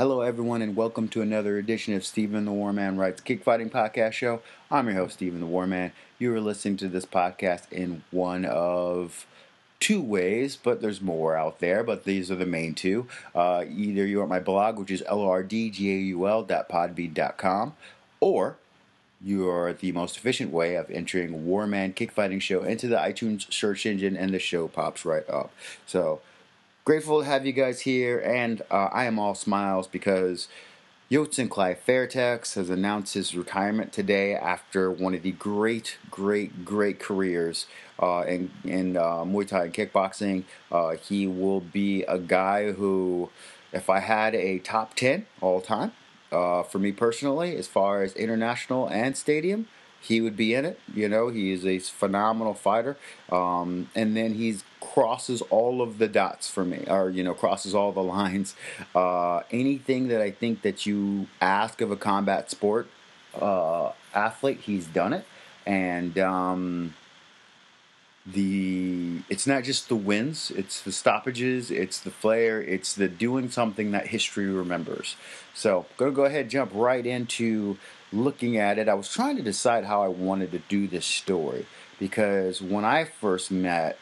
Hello, everyone, and welcome to another edition of Stephen the Warman Writes Kickfighting Podcast Show. I'm your host, Stephen the Warman. You are listening to this podcast in one of two ways, but there's more out there, but these are the main two. Uh, either you're at my blog, which is lordgaul.podbean.com, or you are the most efficient way of entering Warman Kickfighting Show into the iTunes search engine, and the show pops right up. So, grateful to have you guys here, and uh, I am all smiles because Yodsanklai Fairtex has announced his retirement today after one of the great, great, great careers uh, in, in uh, Muay Thai and kickboxing. Uh, he will be a guy who, if I had a top 10 all time, uh, for me personally, as far as international and stadium, he would be in it. You know, he is a phenomenal fighter. Um, and then he's crosses all of the dots for me, or you know, crosses all the lines. Uh, anything that I think that you ask of a combat sport uh, athlete, he's done it. And um, the it's not just the wins, it's the stoppages, it's the flair, it's the doing something that history remembers. So, gonna go ahead jump right into looking at it. I was trying to decide how I wanted to do this story because when I first met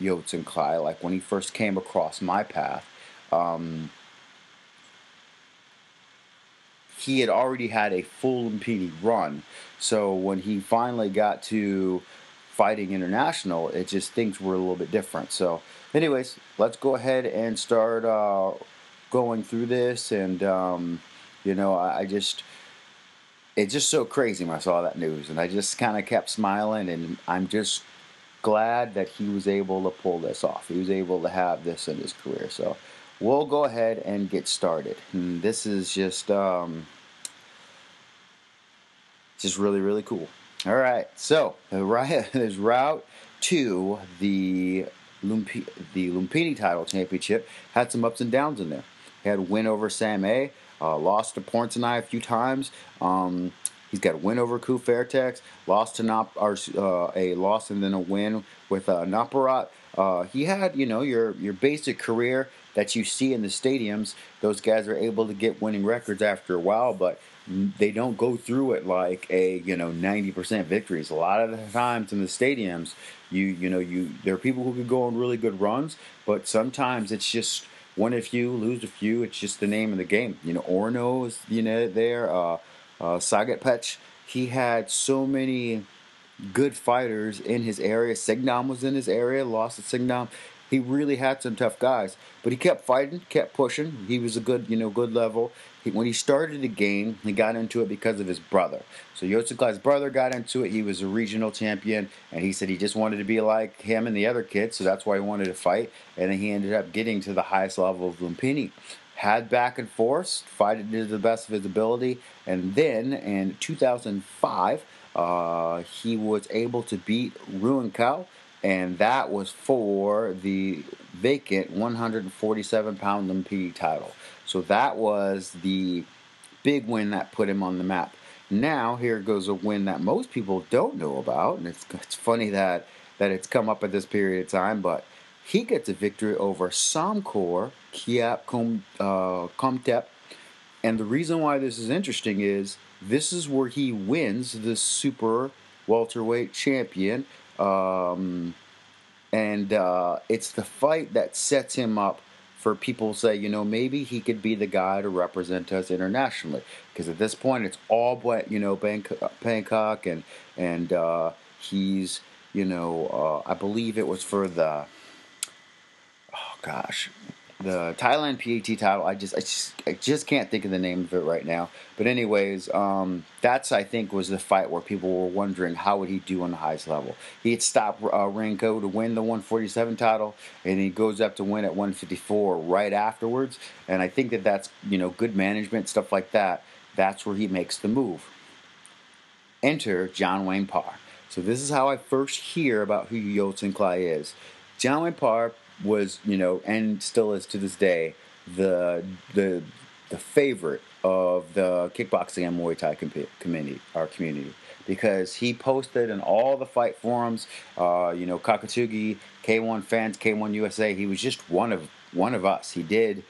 Yodsanklai, like when he first came across my path, um, he had already had a full Lumpini run. So when he finally got to fighting international, it just things were a little bit different. So, anyways, let's go ahead and start uh, going through this. And um, you know, I, I just it's just so crazy when I saw that news, and I just kind of kept smiling, and I'm just glad that he was able to pull this off. He was able to have this in his career. So we'll go ahead and get started. And this is just um, just really really cool. All right, so his route to the Lumpi- the Lumpini title championship had some ups and downs in there. He had a win over Sam A, uh, lost to Porntanai a few times. Um, He's got a win over Ku Fairtex, lost to Nop, or, uh, a loss and then a win with uh, Naparat. Uh, he had, you know, your your basic career that you see in the stadiums. Those guys are able to get winning records after a while, but they don't go through it like a you know 90% victories. A lot of the times in the stadiums, you you know you there are people who could go on really good runs, but sometimes it's just win a few, lose a few. It's just the name of the game. You know, Orno is you know there. Uh, uh, Saget Pech, he had so many good fighters in his area. Signam was in his area, lost to Signam. He really had some tough guys, but he kept fighting, kept pushing. He was a good, you know, good level. He, when he started the game, he got into it because of his brother. So Yodsanklai's brother got into it. He was a regional champion, and he said he just wanted to be like him and the other kids, so that's why he wanted to fight. And then he ended up getting to the highest level of Lumpini had back and forth, fight it to the best of his ability, and then in 2005, uh, he was able to beat Ruin Cow, and that was for the vacant 147 pound Lumpini title. So that was the big win that put him on the map. Now here goes a win that most people don't know about, and it's it's funny that that it's come up at this period of time, but he gets a victory over Samkor Kiap uh, Comtep. And the reason why this is interesting is this is where he wins the super welterweight champion. Um, and uh, it's the fight that sets him up for people say, you know, maybe he could be the guy to represent us internationally. Because at this point, it's all but, you know, Bangkok and, and uh, he's, you know, uh, I believe it was for the gosh, the Thailand PAT title. I just, I just, I just can't think of the name of it right now. But anyways, um, that's I think was the fight where people were wondering how would he do on the highest level. He had stopped uh, Ranko to win the 147 title, and he goes up to win at 154 right afterwards. And I think that that's you know good management stuff like that. That's where he makes the move. Enter John Wayne Parr. So this is how I first hear about who Yodsanklai is. John Wayne Parr was you know and still is to this day the the the favorite of the kickboxing and Muay Thai community, our community, because he posted in all the fight forums, uh, you know, Kakatugi, K1 fans, K1 USA. He was just one of one of us. He did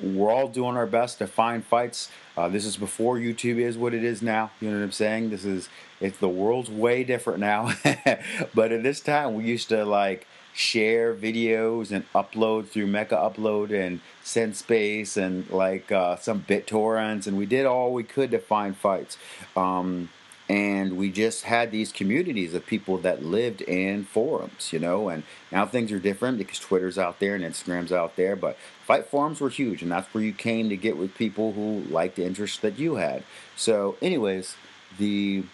we're all doing our best to find fights. Uh, this is before YouTube is what it is now. You know what I'm saying? This is it's the world's way different now. but at this time, we used to like share videos and upload through Megaupload and SendSpace and like uh, some BitTorrents, and we did all we could to find fights. Um, and we just had these communities of people that lived in forums, you know. And now things are different because Twitter's out there and Instagram's out there, but fight forums were huge, and that's where you came to get with people who liked the interests that you had. So, anyways, the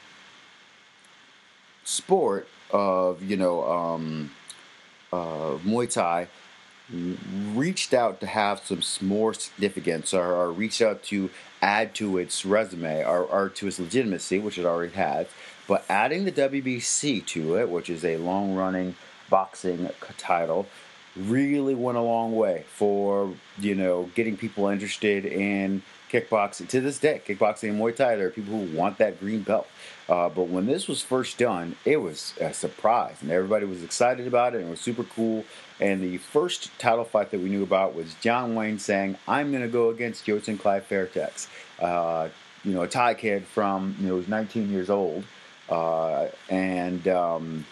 sport of you know um, uh, Muay Thai reached out to have some more significance or, or reached out to add to its resume or, or, to its legitimacy, which it already had, but adding the WBC to it, which is a long running boxing title, really went a long way for you know getting people interested in kickboxing to this day. Kickboxing and Muay Thai, there are people who want that green belt. Uh, but when this was first done, it was a surprise, and everybody was excited about it, and it was super cool. And the first title fight that we knew about was John Wayne saying, "I'm going to go against Yodsanklai Fairtex." Uh, you know, a Thai kid from you know, was 19 years old, uh, and um,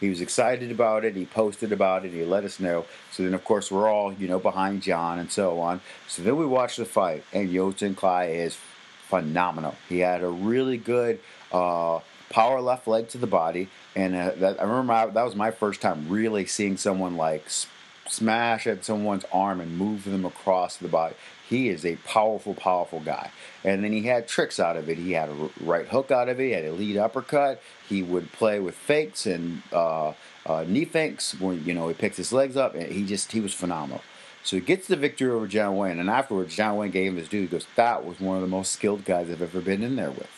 he was excited about it. He posted about it. He let us know. So then, of course, we're all you know behind John and so on. So then we watched the fight, and Yodsanklai is phenomenal. He had a really good uh, power left leg to the body, and uh, that, I remember I, that was my first time really seeing someone like smash at someone's arm and move them across the body. He is a powerful, powerful guy. And then he had tricks out of it. He had a right hook out of it. He had a lead uppercut. He would play with fakes and uh, uh, knee fakes when you know he picks his legs up. And he just he was phenomenal. So he gets the victory over John Wayne, and afterwards, John Wayne gave him his due. He goes, "That was one of the most skilled guys I've ever been in there with."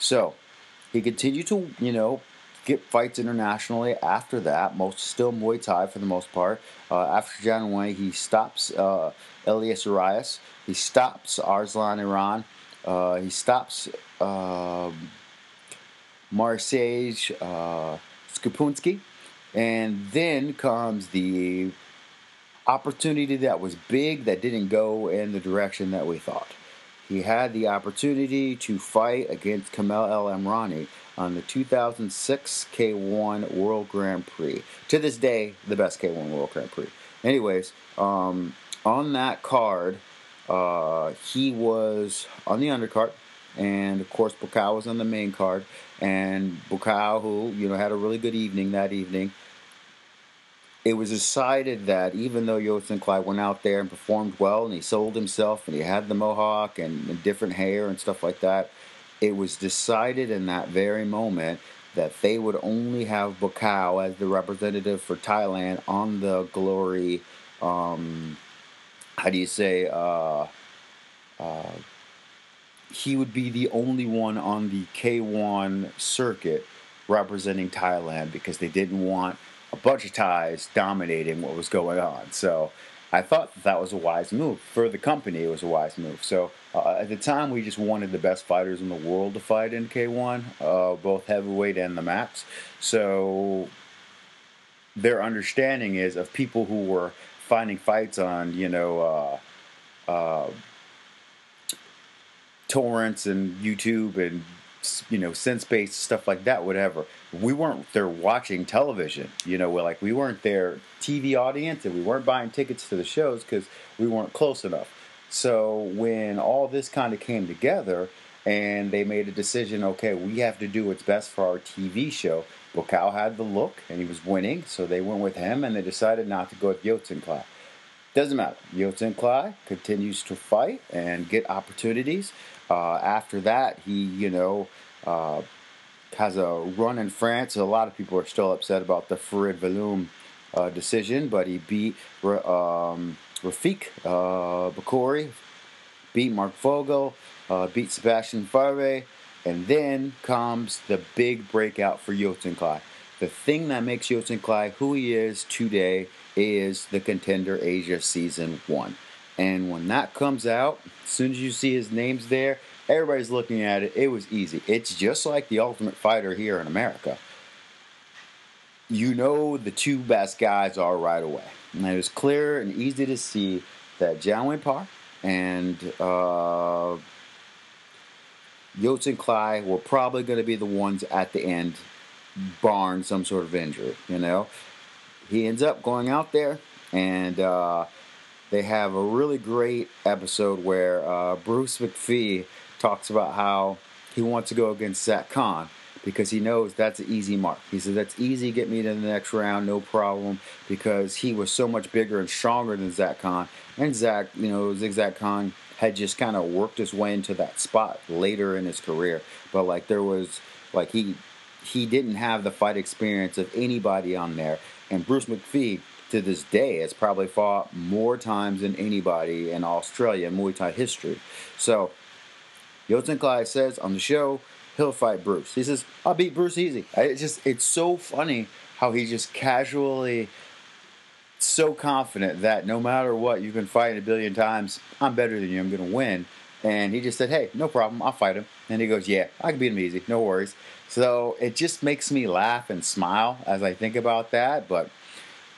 So he continued to, you know, get fights internationally after that. Most still Muay Thai for the most part. Uh, after Wayne, he stops uh, Elias Arias. He stops Arslan Iran. Uh, he stops uh, Marseille uh, Skupunski. And then comes the opportunity that was big that didn't go in the direction that we thought. He had the opportunity to fight against Kamel El Amrani on the 2006 K1 World Grand Prix. To this day, the best K1 World Grand Prix. Anyways, um, on that card, uh, he was on the undercard, and of course, Buakaw was on the main card. And Buakaw, who you know had a really good evening that evening, it was decided that even though Yodsanklai went out there and performed well and he sold himself and he had the mohawk and, and, different hair and stuff like that, it was decided in that very moment that they would only have Buakaw as the representative for Thailand on the Glory. Um, how do you say? Uh, uh, he would be the only one on the K1 circuit representing Thailand because they didn't want a bunch of Thais dominating what was going on. So I thought that, was a wise move for the company. It was a wise move. So uh, at the time, we just wanted the best fighters in the world to fight in K1, uh, both heavyweight and the max. So their understanding is of people who were finding fights on, you know, uh, uh torrents and YouTube and you know, SendSpace stuff like that, whatever. We weren't there watching television. You know, we're like we weren't their TV audience, and we weren't buying tickets to the shows because we weren't close enough. So when all this kind of came together, and they made a decision, okay, we have to do what's best for our TV show. Buakaw had the look, and he was winning, so they went with him, and they decided not to go with Clyde. Doesn't matter. Yodsanklai continues to fight and get opportunities. Uh, after that, he, you know, uh, has a run in France. A lot of people are still upset about the Farid Villaume uh, decision, but he beat um, Rafik uh, Bakkouri, beat Mark Vogel, uh, beat Sebastian Favre, and then comes the big breakout for Yodsanklai. The thing that makes Yodsanklai who he is today is the Contender Asia Season 1. And when that comes out, as soon as you see his name's there, everybody's looking at it. It was easy. It's just like the Ultimate Fighter here in America. You know the two best guys are right away. And it was clear and easy to see that Wayne Parr and uh, Yodsanklai were probably going to be the ones at the end, barring some sort of injury. You know, he ends up going out there, and uh, they have a really great episode where uh, Bruce McPhee talks about how he wants to go against Zach Kahn because he knows that's an easy mark. He says that's easy, get me to the next round, no problem, because he was so much bigger and stronger than Zach Kahn. And Zach, you know, Zach Kahn had just kind of worked his way into that spot later in his career. But like there was like he he didn't have the fight experience of anybody on there. And Bruce McPhee to this day has probably fought more times than anybody in Australia Muay Thai history. So Yodsanklai says on the show he'll fight Bruce. He says, I'll beat Bruce easy. It's just, it's so funny how he just casually, so confident that no matter what, you can fight a billion times. I'm better than you. I'm going to win. And he just said, hey, no problem. I'll fight him. And he goes, yeah, I can beat him easy. No worries. So it just makes me laugh and smile as I think about that. But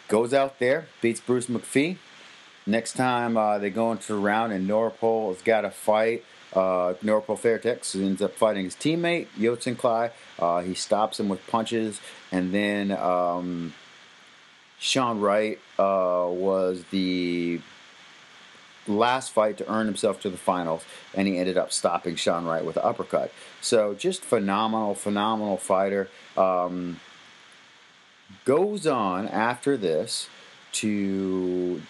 goes out there, beats Bruce McPhee. Next time uh, they go into a round and Naruepol has got a fight uh, Naruepol Fairtex ends up fighting his teammate, Yodsanklai. Uh, he stops him with punches, and then um, Sean Wright uh, was the last fight to earn himself to the finals, and he ended up stopping Sean Wright with an uppercut. So just phenomenal, phenomenal fighter. Um, goes on after this to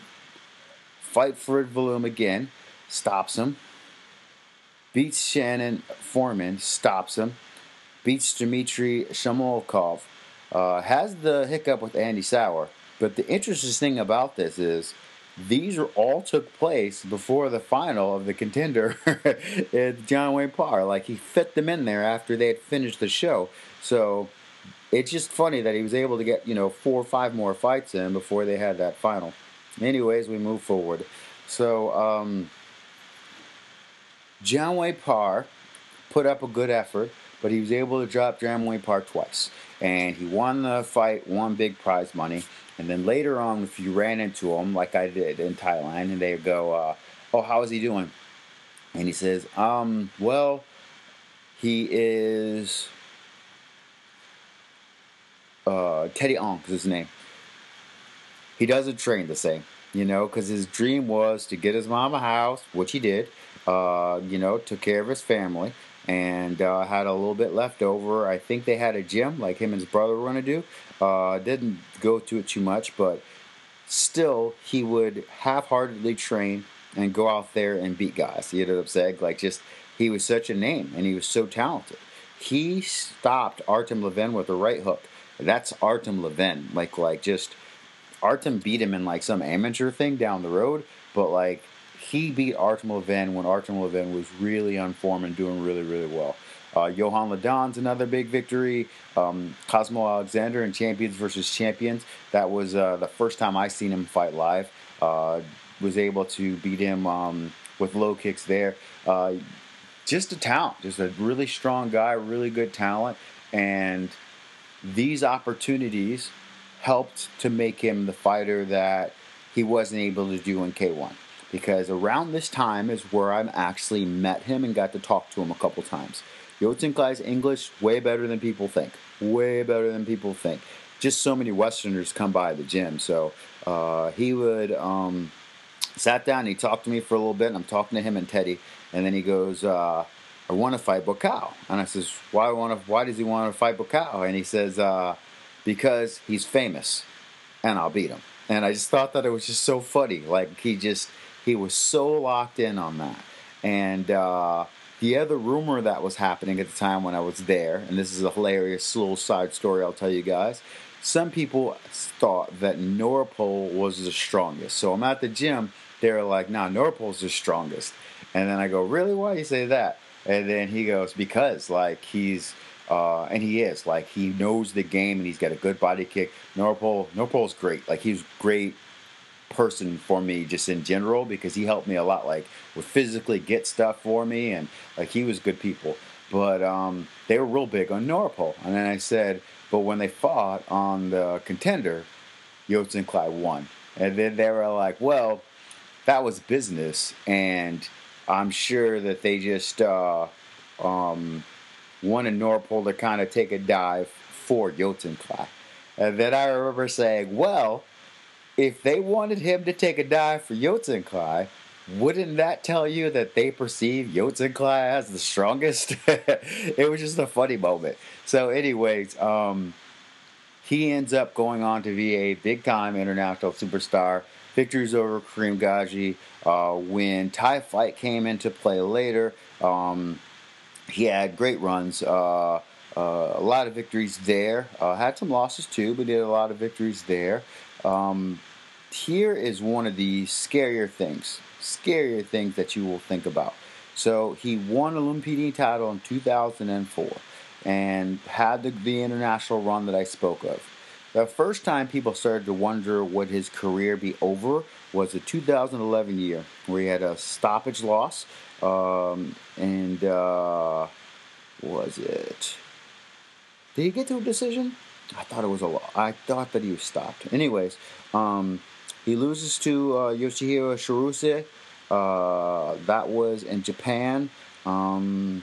fight for Villaume again, stops him, beats Shannon Foreman, stops him, beats Dmitry Shamolkov, uh, has the hiccup with Andy Souwer, But the interesting thing about this is these all took place before the final of the contender at John Wayne Parr. Like he fit them in there after they had finished the show. So it's just funny that he was able to get, you know, four or five more fights in before they had that final. Anyways, we move forward. So, um, John Wayne Parr put up a good effort, but he was able to drop John Wayne Parr twice. And he won the fight, won big prize money. And then later on, if you ran into him, like I did in Thailand, and they go, uh, Oh, how is he doing? And he says, Um, well, he is. Uh, Teddy Ong is his name. He doesn't train the same, you know, because his dream was to get his mom a house, which he did, uh, you know, took care of his family and uh, had a little bit left over. I think they had a gym like him and his brother were going to do. Uh, didn't go to it too much, but still, he would half heartedly train and go out there and beat guys. He ended up saying, like, just he was such a name and he was so talented. He stopped Artem Levin with a right hook. That's Artem Levin. Like, like just Artem beat him in like some amateur thing down the road, but like he beat Artem Levin when Artem Levin was really on form and doing really, really well. Uh, Yohan Lidon's another big victory. Um, Cosmo Alexander in Champions versus Champions. That was uh, the first time I seen him fight live. Uh, was able to beat him um, with low kicks there. Uh, just a talent, just a really strong guy, really good talent, and these opportunities helped to make him the fighter that he wasn't able to do in K1 because around this time is where I actually met him and got to talk to him a couple times. Yodsanklai's English way better than people think. Way better than people think. Just so many Westerners come by the gym. So uh, he would um, sat down. He talked to me for a little bit. And I'm talking to him and Teddy, and then he goes, uh, "I want to fight Buakaw." And I says, "Why want to? Why does he want to fight Buakaw?" And he says, uh, "Because he's famous, and I'll beat him." And I just thought that it was just so funny. Like he just he was so locked in on that. And uh, the other rumor that was happening at the time when I was there, and this is a hilarious little side story I'll tell you guys. Some people thought that Naruepol was the strongest. So I'm at the gym, they're like, nah, Naruepol's the strongest. And then I go, really? Why you say that? And then he goes, because, like, he's, uh, and he is, like, he knows the game and he's got a good body kick. Naruepol, Naruepol's great. Like, he's great person for me just in general because he helped me a lot like would physically get stuff for me and like he was good people. But um, they were real big on Naruepol. And then I said but when they fought on the contender Yodsanklai won. And then they were like well that was business, and I'm sure that they just uh, um, wanted Naruepol to kind of take a dive for Yodsanklai. And then I remember saying, well, if they wanted him to take a dive for Yodsanklai, wouldn't that tell you that they perceive Yodsanklai as the strongest? it was just a funny moment. So, anyways, um, he ends up going on to be a big time international superstar. Victories over Karim Ghajji. Uh, when Thai Fight came into play later, um, he had great runs. Uh, uh, a lot of victories there. Uh, had some losses too, but did a lot of victories there. Um, here is one of the scarier things, scarier things that you will think about. So he won a Lumpini title in 2004 and had the, the international run that I spoke of. The first time people started to wonder would his career be over was the 2011 year, where he had a stoppage loss, um, and uh, was it? Did he get to a decision? I thought it was a. I thought that he was stopped. Anyways, um, he loses to uh, Yoshihiro Shiruse. Uh, that was in Japan. Um,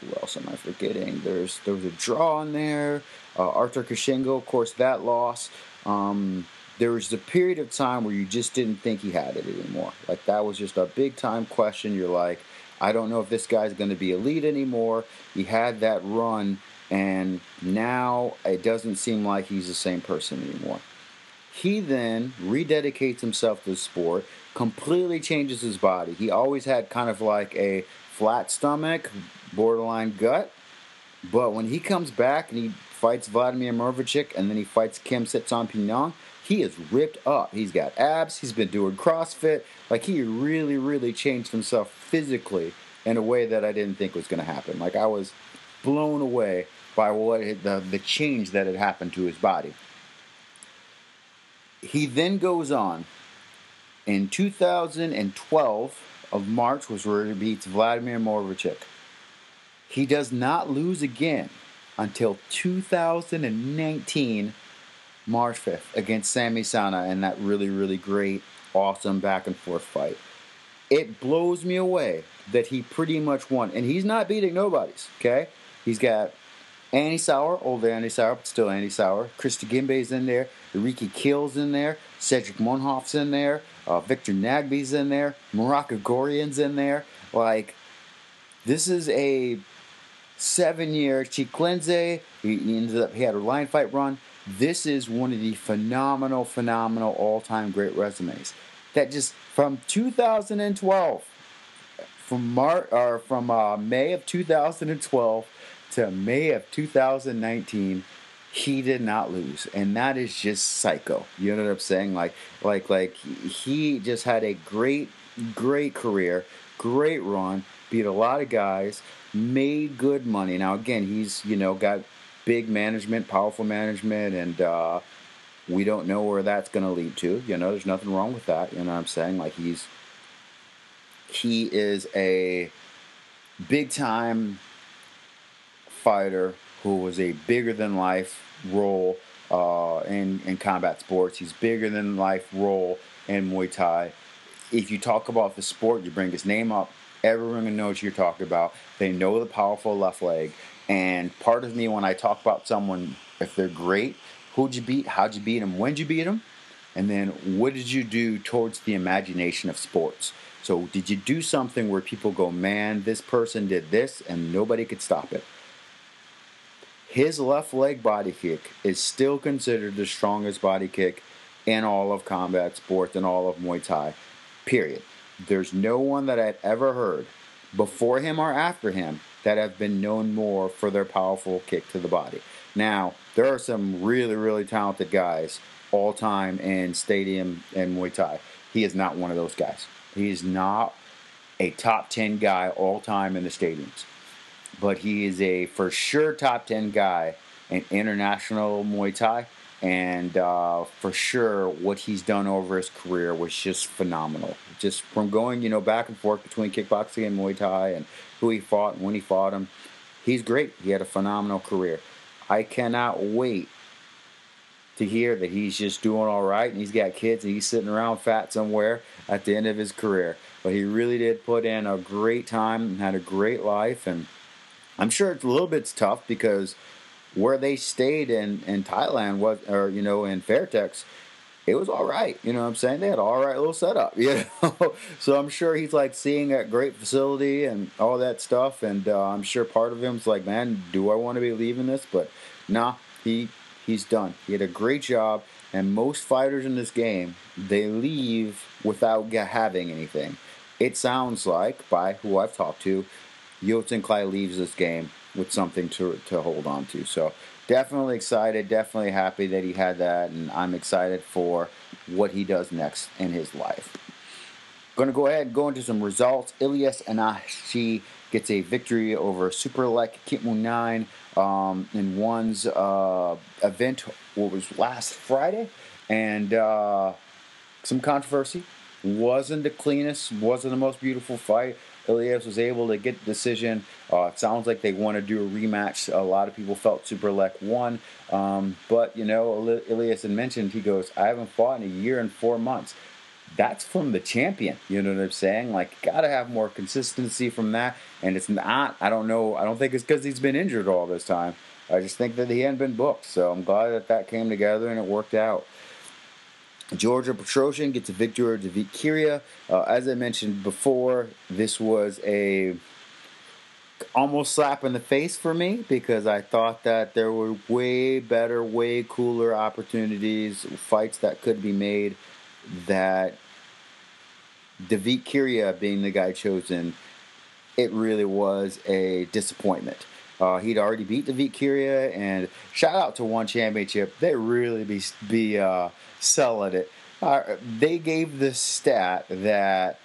who else am I forgetting? There's there was a draw in there. Uh, Arthur Kashingo, of course, that loss. Um, there was a period of time where you just didn't think he had it anymore. Like that was just a big time question. You're like, I don't know if this guy's going to be elite anymore. He had that run, and now it doesn't seem like he's the same person anymore. He then rededicates himself to the sport, completely changes his body. He always had kind of like a flat stomach, borderline gut. But when he comes back and he fights Vladimir Moravcik and then he fights Kim Sitson he is ripped up. He's got abs. He's been doing CrossFit. Like he really, really changed himself physically in a way that I didn't think was going to happen. Like I was blown away by what the the change that had happened to his body. He then goes on in 2012 of March was where he beats Vladimir Moravcik. He does not lose again until 2019 March 5th against Sami Sana in that really, really great, awesome back and forth fight. It blows me away that he pretty much won. And he's not beating nobody's, okay? He's got Andy Souwer, older Andy Souwer, but still Andy Souwer. Chris Ngimbi's in there. Eureka Kill's in there. Cedric Manhoef's in there. Uh, Victor Nagbe's in there. Marat Grigorian's in there. Like, this is a seven-year Chiklenze. He, he ended up he had a line fight run. This is one of the phenomenal, phenomenal all-time great resumes. That just from 2012, from Mar or from uh, May of 2012 to May of 2019 he did not lose. And that is just psycho. You know what i'm saying? Like like like he just had a great great career great run beat a lot of guys made good money. Now again he's you know got big management powerful management and uh, we don't know where that's going to lead to. You know there's nothing wrong with that. You know what i'm saying? Like he's he is a big time fighter who was a bigger than life role uh, in in combat sports. He's bigger than life role in Muay Thai. If you talk about the sport, you bring his name up. Everyone knows you're talking about. They know the powerful left leg. And part of me, when I talk about someone, if they're great, who'd you beat? How'd you beat them? When'd you beat them? And then what did you do towards the imagination of sports? So did you do something where people go, man, this person did this and nobody could stop it? His left leg body kick is still considered the strongest body kick in all of combat sports and all of Muay Thai. Period. There's no one that I've ever heard before him or after him that have been known more for their powerful kick to the body. Now, there are some really, really talented guys all time in stadium and Muay Thai. He is not one of those guys. He is not a top 10 guy all time in the stadiums but he is a for sure top 10 guy in international Muay Thai. And uh, for sure, what he's done over his career was just phenomenal. Just from going, you know, back and forth between kickboxing and Muay Thai and who he fought and when he fought him, he's great. He had a phenomenal career. I cannot wait to hear that he's just doing all right and he's got kids and he's sitting around fat somewhere at the end of his career. But he really did put in a great time and had a great life. And I'm sure it's a little bit tough because where they stayed in, in Thailand was, or, you know, in Fairtex, it was all right. You know what I'm saying? They had all right little setup, you know. so I'm sure he's like seeing that great facility and all that stuff. And uh, I'm sure part of him's like, man, do I want to be leaving this? But nah, he he's done. He had a great job. And most fighters in this game, they leave without having anything. It sounds like, by who I've talked to, Yodsanklai leaves this game with something to to hold on to. So definitely excited, definitely happy that he had that, and I'm excited for what he does next in his life. Going to go ahead and go into some results. Ilias Ennahachi gets a victory over Superlek Kiatmoo9 um, in one's uh, event, what was last Friday, and uh, some controversy. Wasn't the cleanest, wasn't the most beautiful fight. Ilyas was able to get the decision. Uh, it sounds like they want to do a rematch. A lot of people felt Superlek won. Um, but, you know, Ilyas had mentioned, he goes, I haven't fought in a year and four months. That's from the champion. You know what I'm saying? Like, got to have more consistency from that. And it's not, I don't know, I don't think it's because he's been injured all this time. I just think that he hadn't been booked. So I'm glad that that came together and it worked out. Giorgio Petrosyan gets a victory over Davit Kiria. Uh, as I mentioned before, this was a almost slap in the face for me because I thought that there were way better, way cooler opportunities, fights that could be made. That Davit Kiria being the guy chosen, it really was a disappointment. Uh, he'd already beat Davit Kiria, and shout out to One Championship. They really be be uh, selling it. Uh, they gave the stat that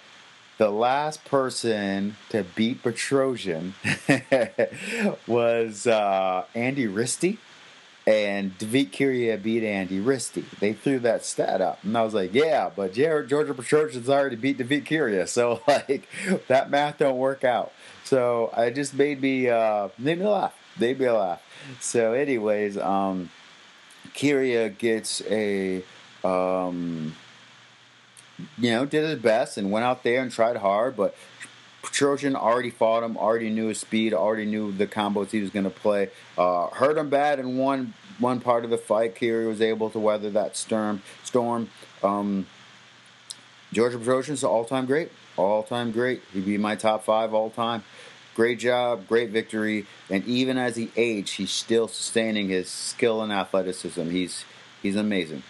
the last person to beat Petrosyan was uh, Andy Ristie, and Davit Kiria beat Andy Ristie. They threw that stat up, and I was like, "Yeah, but Giorgio Petrosyan's already beat Davit Kiria, so like that math don't work out." So I just made me uh, made me laugh. Made me laugh. So, anyways, um, Kiria gets a um, you know, did his best and went out there and tried hard, but Trojan already fought him, already knew his speed, already knew the combos he was going to play. Uh, hurt him bad in one one part of the fight. Kiria was able to weather that storm. Storm. Um, Giorgio Petrosyan's all time great, all time great. He'd be my top five all time. Great job, great victory, and even as he aged, he's still sustaining his skill and athleticism. He's he's amazing.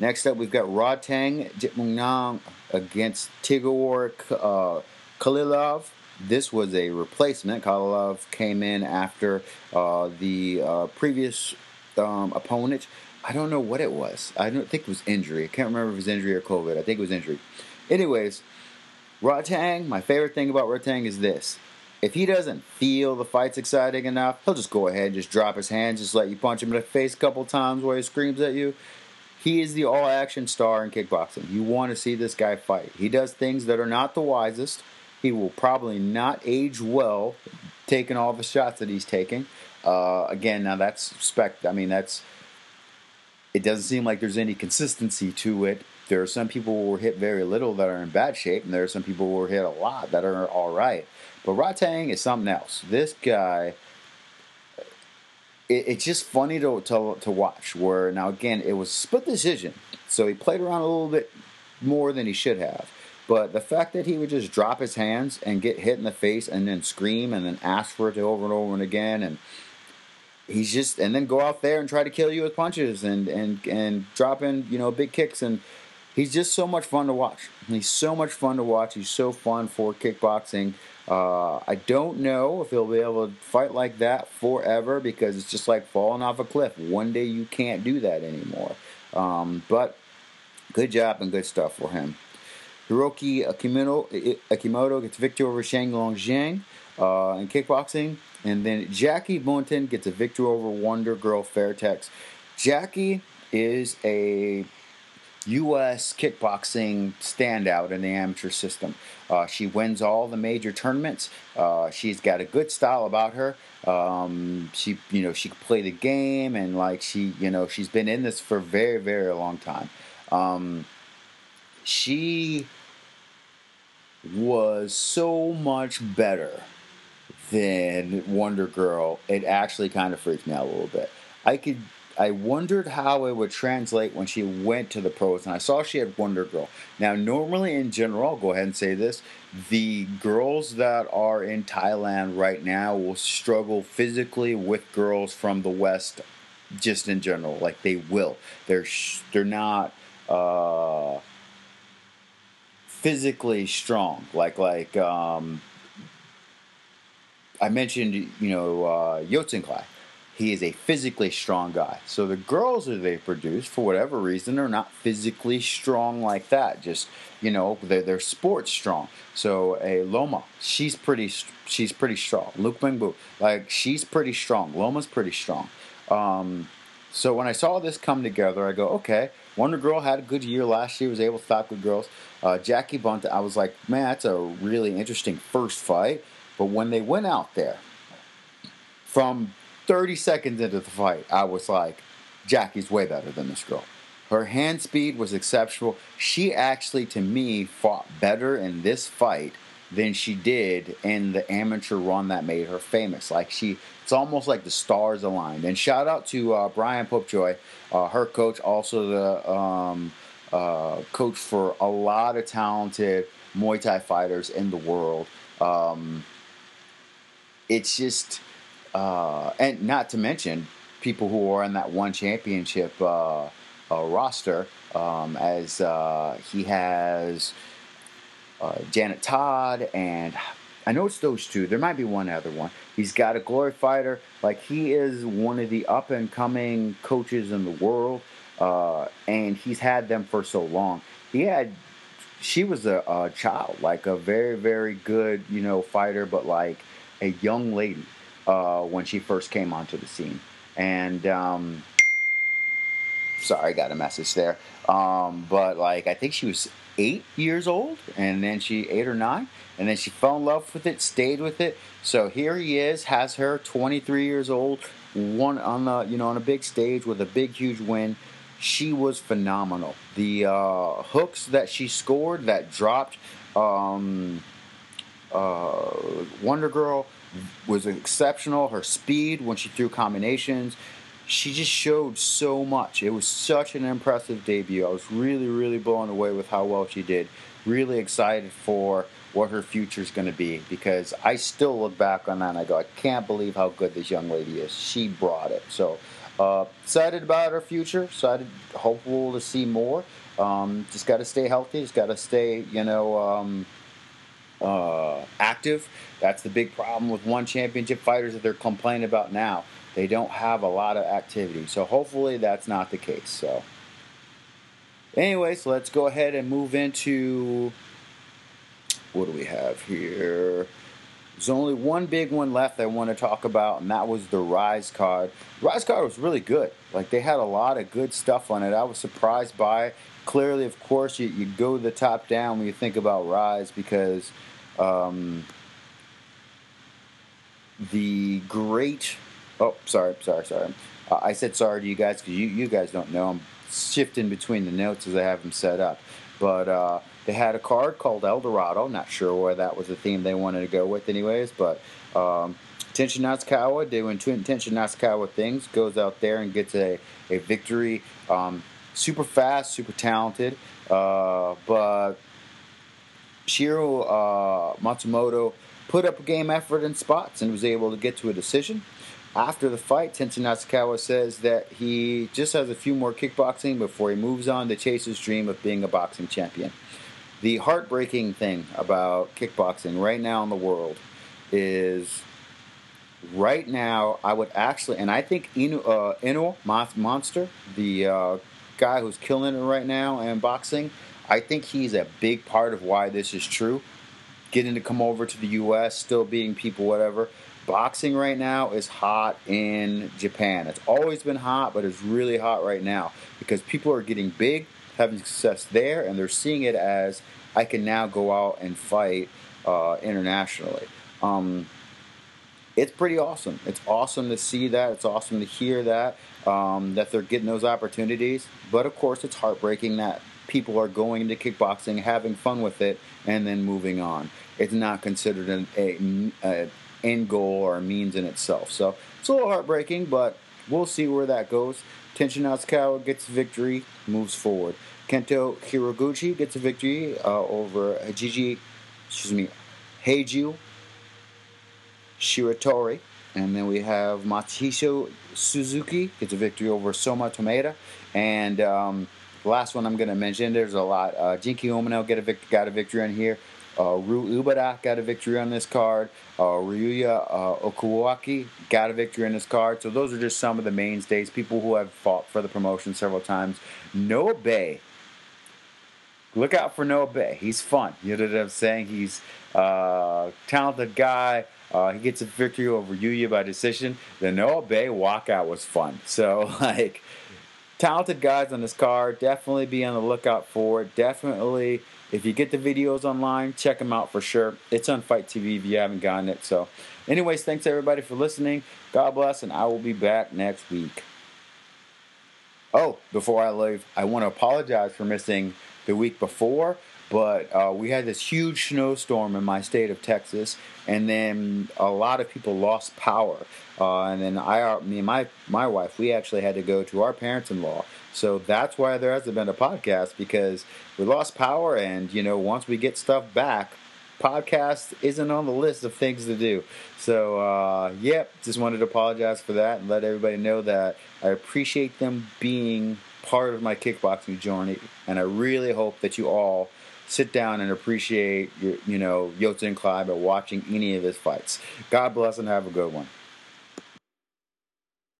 Next up, we've got Rodtang Jitmuangnon against Tagir uh, Khalilov. This was a replacement. Khalilov came in after uh, the uh, previous um, opponent. I don't know what it was. I don't think it was injury. I can't remember if it was injury or COVID. I think it was injury. Anyways, Rodtang, my favorite thing about Rodtang is this. If he doesn't feel the fight's exciting enough, he'll just go ahead and just drop his hands, just let you punch him in the face a couple times while he screams at you. He is the all action star in kickboxing. You want to see this guy fight. He does things that are not the wisest. He will probably not age well taking all the shots that he's taking. Uh, again, now that's spec. I mean, that's. It doesn't seem like there's any consistency to it. There are some people who were hit very little that are in bad shape, and there are some people who were hit a lot that are all right. But Rodtang is something else. This guy it, it's just funny to, to to watch. Where now again, it was split decision, so he played around a little bit more than he should have. But the fact that he would just drop his hands and get hit in the face and then scream and then ask for it over and over and again and he's just and then go out there and try to kill you with punches and and and drop in you know big kicks and he's just so much fun to watch. He's so much fun to watch. He's so fun for kickboxing. Uh, I don't know if he'll be able to fight like that forever because it's just like falling off a cliff. One day you can't do that anymore. Um, but good job and good stuff for him. Hiroki Akimoto, Akimoto gets victory over Shang Long Zhang uh, in kickboxing. And then Jackie Buntan gets a victory over Wonder Girl Fairtex. Jackie is a U.S. kickboxing standout in the amateur system. Uh, she wins all the major tournaments. Uh, she's got a good style about her. Um, she, you know, she can play the game, and like she, you know, she's been in this for very, very long time. Um, she was so much better than Wonder Girl. It actually kind of freaked me out a little bit. I could I wondered how it would translate when she went to the pros, and I saw she had Wonder Girl. Now, normally in general, I'll go ahead and say this: the girls that are in Thailand right now will struggle physically with girls from the West, just in general. Like they will. They're they're not. Uh, physically strong like like um, I mentioned you know uh, Yodsanklai he is a physically strong guy. So the girls that they produce, for whatever reason, are not physically strong like that. Just you know, they're, they're sports strong. So a Loma, she's pretty she's pretty strong. Luke Bengbu, like she's pretty strong. Loma's pretty strong. Um, so when I saw this come together, I go, okay. Wonder Girl had a good year last year. Was able to stop good girls. Uh, Jackie Bunt, I was like, man, that's a really interesting first fight. But when they went out there, from 30 seconds into the fight, I was like, Jackie's way better than this girl. Her hand speed was exceptional. She actually, to me, fought better in this fight than she did in the amateur run that made her famous. Like she, it's almost like the stars aligned. And shout out to uh, Brian Popejoy, uh, her coach, also the um, uh, coach for a lot of talented Muay Thai fighters in the world. Um, it's just uh, and not to mention people who are in that one championship uh, uh, roster, um, as uh, he has uh, Janet Todd and I know it's those two. There might be one other one. He's got a glory fighter. Like he is one of the up and coming coaches in the world, uh, and he's had them for so long. He had, she was a, a child, like a very very good you know fighter, but like a young lady uh, when she first came onto the scene. And um, sorry, I got a message there. Um, but like, I think she was eight years old, and then she eight or nine, and then she fell in love with it, stayed with it. So here he is, has her 23 years old, one on the you know on a big stage with a big huge win. She was phenomenal. The uh, hooks that she scored, that dropped um, uh, Wonder Girl was exceptional. Her speed when she threw combinations, she just showed so much. It was such an impressive debut. I was really, really blown away with how well she did. Really excited for what her future is going to be because I still look back on that and I go, I can't believe how good this young lady is. She brought it. So uh, excited about her future. Excited, hopeful to see more. Um, just got to stay healthy. Just got to stay, you know. Um, uh, active. That's the big problem with one championship fighters that they're complaining about now. They don't have a lot of activity. So hopefully that's not the case. So, anyways, let's go ahead and move into what do we have here? There's only one big one left I want to talk about, and that was the Rise card. Rise card was really good. Like they had a lot of good stuff on it. I was surprised by. It. Clearly, of course, you, you go the top down when you think about Rise because um, the great. Oh, sorry, sorry, sorry. Uh, I said sorry to you guys because you, you guys don't know. I'm shifting between the notes as I have them set up. But uh, they had a card called El Dorado. Not sure where that was the theme they wanted to go with, anyways. But um, Tenshin Nasukawa doing two Tenshin Nasukawa things goes out there and gets a, a victory. Um, super fast, super talented. Uh, but Shiro uh, Matsumoto put up a game effort in spots and was able to get to a decision. After the fight, Tenshin Nasukawa says that he just has a few more kickboxing before he moves on to chase his dream of being a boxing champion. The heartbreaking thing about kickboxing right now in the world is right now I would actually, and I think Inu, uh, Inoue Monster, the uh, guy who's killing it right now in boxing, I think he's a big part of why this is true. Getting to come over to the U.S., still beating people, whatever. Boxing right now is hot in Japan. It's always been hot, but it's really hot right now because people are getting big, having success there, and they're seeing it as I can now go out and fight uh, internationally. Um, it's pretty awesome. It's awesome to see that. It's awesome to hear that um, that they're getting those opportunities. But of course, it's heartbreaking that people are going into kickboxing, having fun with it, and then moving on. It's not considered an a, a end goal or a means in itself. So it's a little heartbreaking, but we'll see where that goes. Tenshin Nasukawa gets victory, moves forward. Kento Haraguchi gets a victory uh, over Hajiji, excuse me, Heiju Shiratori. And then we have Matsuhisa Suzuki gets a victory over Soma Tometa. And um, the last one I'm going to mention, there's a lot. Uh, Jinky Umino get a vic- got a victory on here. Uh, Ubada got a victory on this card. Uh, Ryuya uh, Okuwaki got a victory on this card. So those are just some of the mainstays, people who have fought for the promotion several times. Noah Bay. Look out for Noah Bay. He's fun. You know what I'm saying? He's a uh, talented guy. Uh, he gets a victory over Yuya by decision. The Noah Bay walkout was fun. So, like, talented guys on this card. Definitely be on the lookout for it. Definitely, if you get the videos online, check them out for sure. It's on FITE TV if you haven't gotten it. So, anyways, thanks everybody for listening. God bless, and I will be back next week. Oh, before I leave, I want to apologize for missing the week before but uh, we had this huge snowstorm in my state of Texas, and then a lot of people lost power. Uh, and then I, uh, me and my my wife, we actually had to go to our parents-in-law. So that's why there hasn't been a podcast because we lost power, and you know, once we get stuff back, podcast isn't on the list of things to do. So, uh, yep, just wanted to apologize for that and let everybody know that I appreciate them being part of my kickboxing journey, and I really hope that you all sit down and appreciate, your, you know, Yodsanklai by watching any of his fights. God bless and have a good one.